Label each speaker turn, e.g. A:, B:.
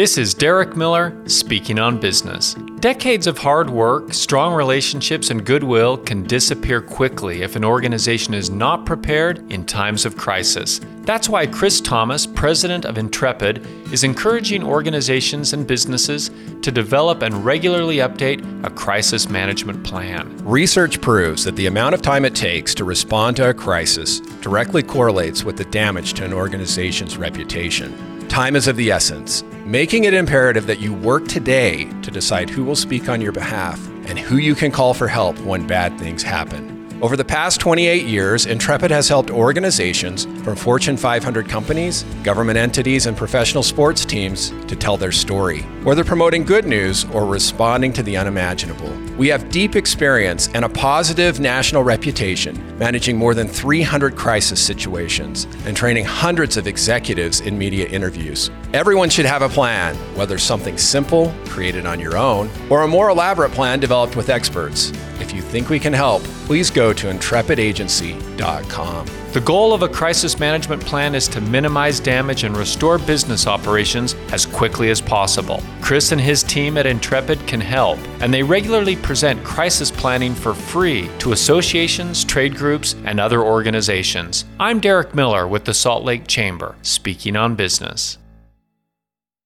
A: This is Derek Miller speaking on business. Decades of hard work, strong relationships, and goodwill can disappear quickly if an organization is not prepared in times of crisis. That's why Chris Thomas, president of Intrepid, is encouraging organizations and businesses to develop and regularly update a crisis management plan.
B: Research proves that the amount of time it takes to respond to a crisis directly correlates with the damage to an organization's reputation. Time is of the essence, making it imperative that you work today to decide who will speak on your behalf and who you can call for help when bad things happen. Over the past 28 years, Intrepid has helped organizations from Fortune 500 companies, government entities, and professional sports teams to tell their story, whether promoting good news or responding to the unimaginable. We have deep experience and a positive national reputation managing more than 300 crisis situations and training hundreds of executives in media interviews. Everyone should have a plan, whether something simple, created on your own, or a more elaborate plan developed with experts. If you think we can help, please go to intrepidagency.com.
A: The goal of a crisis management plan is to minimize damage and restore business operations as quickly as possible. Chris and his team at Intrepid can help, and they regularly present crisis planning for free to associations, trade groups, and other organizations. I'm Derek Miller with the Salt Lake Chamber, speaking on business.